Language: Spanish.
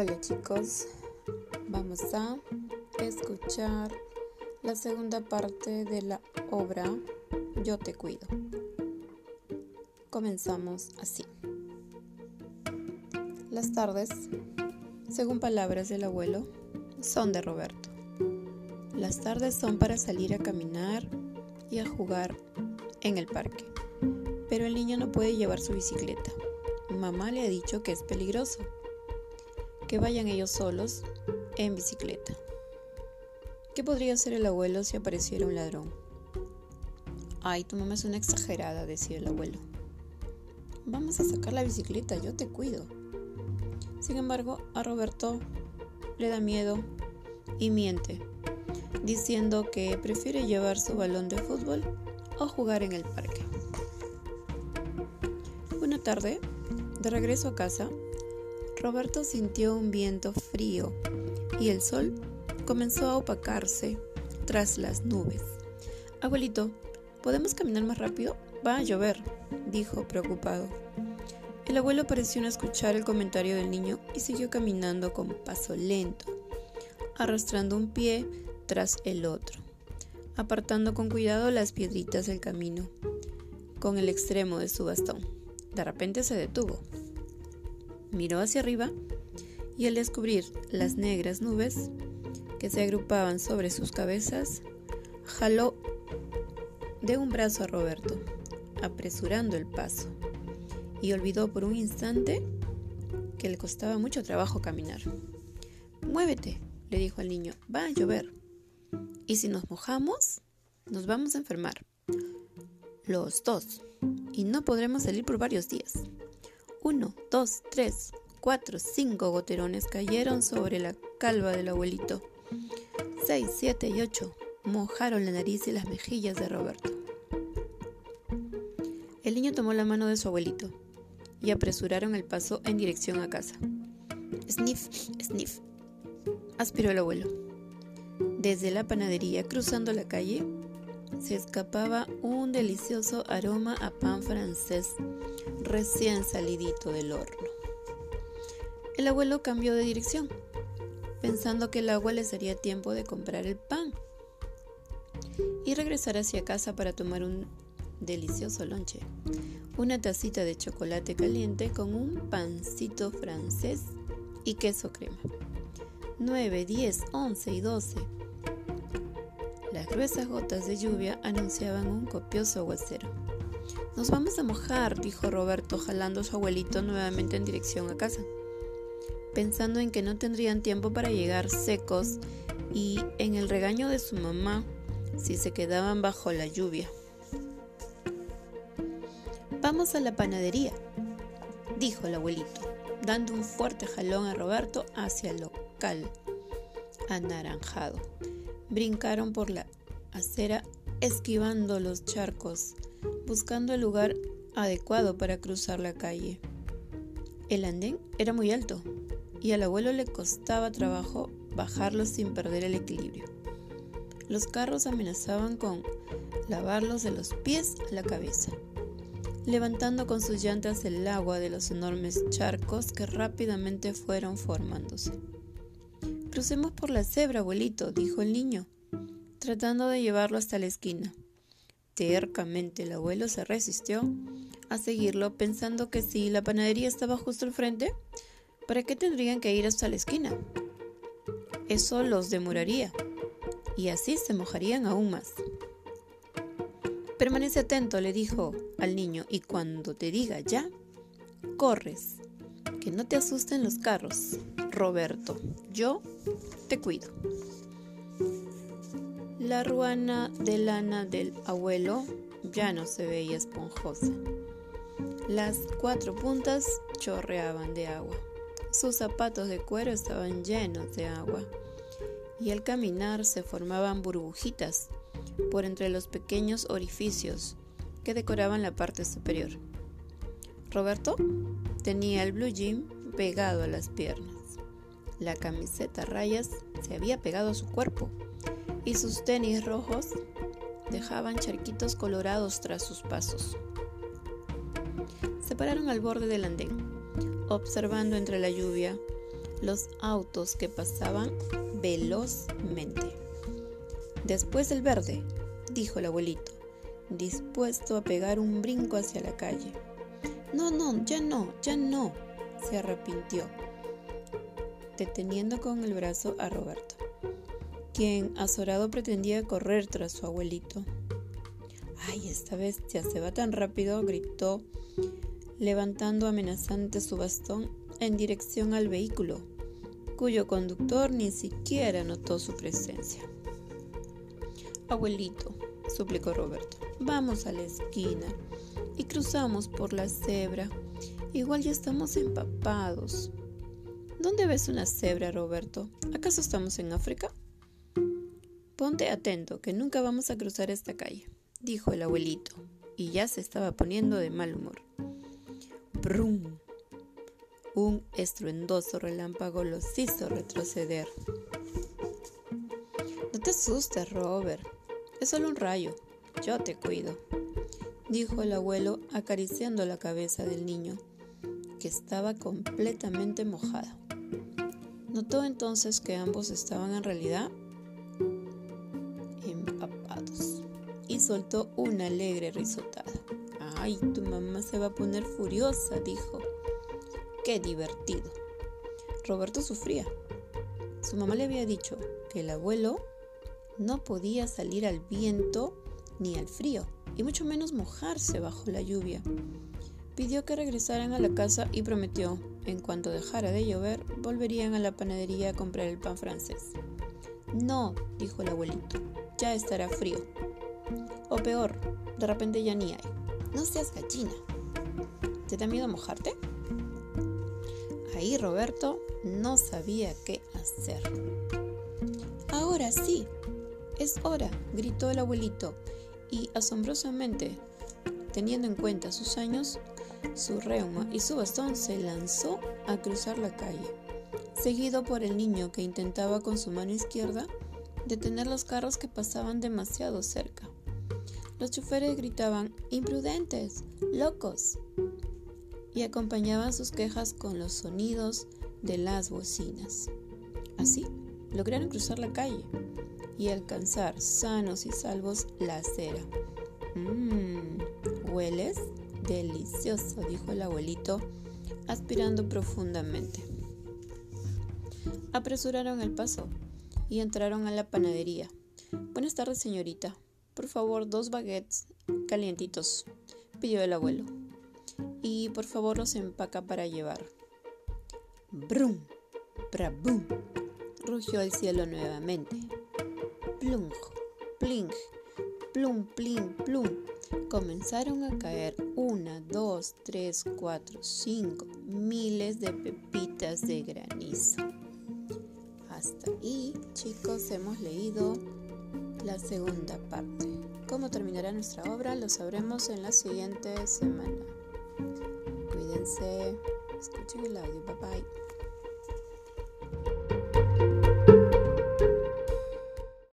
Hola chicos, vamos a escuchar la segunda parte de la obra Yo te cuido. Comenzamos así. Las tardes, según palabras del abuelo, son de Roberto. Las tardes son para salir a caminar y a jugar en el parque. Pero el niño no puede llevar su bicicleta. Mamá le ha dicho que es peligroso que vayan ellos solos en bicicleta. ¿Qué podría hacer el abuelo si apareciera un ladrón? Ay, tu mamá es una exagerada, decía el abuelo. Vamos a sacar la bicicleta, yo te cuido. Sin embargo, a Roberto le da miedo y miente, diciendo que prefiere llevar su balón de fútbol o jugar en el parque. Una tarde, de regreso a casa, Roberto sintió un viento frío y el sol comenzó a opacarse tras las nubes. Abuelito, ¿podemos caminar más rápido? Va a llover, dijo preocupado. El abuelo pareció no escuchar el comentario del niño y siguió caminando con paso lento, arrastrando un pie tras el otro, apartando con cuidado las piedritas del camino con el extremo de su bastón. De repente se detuvo. Miró hacia arriba y al descubrir las negras nubes que se agrupaban sobre sus cabezas, jaló de un brazo a Roberto, apresurando el paso, y olvidó por un instante que le costaba mucho trabajo caminar. Muévete, le dijo al niño, va a llover. Y si nos mojamos, nos vamos a enfermar. Los dos. Y no podremos salir por varios días. Uno, dos, tres, cuatro, cinco goterones cayeron sobre la calva del abuelito. Seis, siete y ocho mojaron la nariz y las mejillas de Roberto. El niño tomó la mano de su abuelito y apresuraron el paso en dirección a casa. Sniff, sniff, aspiró el abuelo. Desde la panadería, cruzando la calle, se escapaba un delicioso aroma a pan francés recién salidito del horno. El abuelo cambió de dirección, pensando que el agua le daría tiempo de comprar el pan y regresar hacia casa para tomar un delicioso lonche. Una tacita de chocolate caliente con un pancito francés y queso crema. 9, 10, 11 y 12 las gruesas gotas de lluvia anunciaban un copioso aguacero. Nos vamos a mojar, dijo Roberto, jalando a su abuelito nuevamente en dirección a casa, pensando en que no tendrían tiempo para llegar secos y en el regaño de su mamá si se quedaban bajo la lluvia. Vamos a la panadería, dijo el abuelito, dando un fuerte jalón a Roberto hacia el local anaranjado brincaron por la acera esquivando los charcos, buscando el lugar adecuado para cruzar la calle. El andén era muy alto y al abuelo le costaba trabajo bajarlo sin perder el equilibrio. Los carros amenazaban con lavarlos de los pies a la cabeza, levantando con sus llantas el agua de los enormes charcos que rápidamente fueron formándose. Crucemos por la cebra, abuelito, dijo el niño, tratando de llevarlo hasta la esquina. Tercamente el abuelo se resistió a seguirlo, pensando que si la panadería estaba justo al frente, ¿para qué tendrían que ir hasta la esquina? Eso los demoraría, y así se mojarían aún más. Permanece atento, le dijo al niño, y cuando te diga ya, corres, que no te asusten los carros. Roberto, yo te cuido. La ruana de lana del abuelo ya no se veía esponjosa. Las cuatro puntas chorreaban de agua. Sus zapatos de cuero estaban llenos de agua y al caminar se formaban burbujitas por entre los pequeños orificios que decoraban la parte superior. Roberto tenía el blue jean pegado a las piernas. La camiseta rayas se había pegado a su cuerpo y sus tenis rojos dejaban charquitos colorados tras sus pasos. Se pararon al borde del andén, observando entre la lluvia los autos que pasaban velozmente. Después el verde, dijo el abuelito, dispuesto a pegar un brinco hacia la calle. No, no, ya no, ya no, se arrepintió, deteniendo con el brazo a Roberto, quien azorado pretendía correr tras su abuelito. Ay, esta ya se va tan rápido, gritó, levantando amenazante su bastón en dirección al vehículo, cuyo conductor ni siquiera notó su presencia. Abuelito, suplicó Roberto, vamos a la esquina y cruzamos por la cebra. Igual ya estamos empapados. ¿Dónde ves una cebra, Roberto? ¿Acaso estamos en África? Ponte atento, que nunca vamos a cruzar esta calle, dijo el abuelito, y ya se estaba poniendo de mal humor. Brum. Un estruendoso relámpago los hizo retroceder. No te asustes, Robert. Es solo un rayo. Yo te cuido, dijo el abuelo acariciando la cabeza del niño, que estaba completamente mojada. Notó entonces que ambos estaban en realidad soltó una alegre risotada. Ay, tu mamá se va a poner furiosa, dijo. Qué divertido. Roberto sufría. Su mamá le había dicho que el abuelo no podía salir al viento ni al frío, y mucho menos mojarse bajo la lluvia. Pidió que regresaran a la casa y prometió, en cuanto dejara de llover, volverían a la panadería a comprar el pan francés. No, dijo el abuelito, ya estará frío. O peor, de repente ya ni hay. No seas gallina. ¿Te da miedo mojarte? Ahí Roberto no sabía qué hacer. Ahora sí, es hora, gritó el abuelito, y asombrosamente, teniendo en cuenta sus años, su reuma y su bastón, se lanzó a cruzar la calle, seguido por el niño que intentaba con su mano izquierda detener los carros que pasaban demasiado cerca. Los choferes gritaban, imprudentes, locos, y acompañaban sus quejas con los sonidos de las bocinas. Así, lograron cruzar la calle y alcanzar sanos y salvos la acera. Mmm, hueles delicioso, dijo el abuelito, aspirando profundamente. Apresuraron el paso y entraron a la panadería. Buenas tardes, señorita, por favor, dos baguettes calientitos, pidió el abuelo. Y por favor los empaca para llevar. Brum, brabum, rugió el cielo nuevamente. Plung, pling, plum, pling, plum. Comenzaron a caer una, dos, tres, cuatro, cinco, miles de pepitas de granizo. Hasta ahí, chicos, hemos leído la segunda parte. Cómo terminará nuestra obra lo sabremos en la siguiente semana. Cuídense, escuchen el audio, bye bye.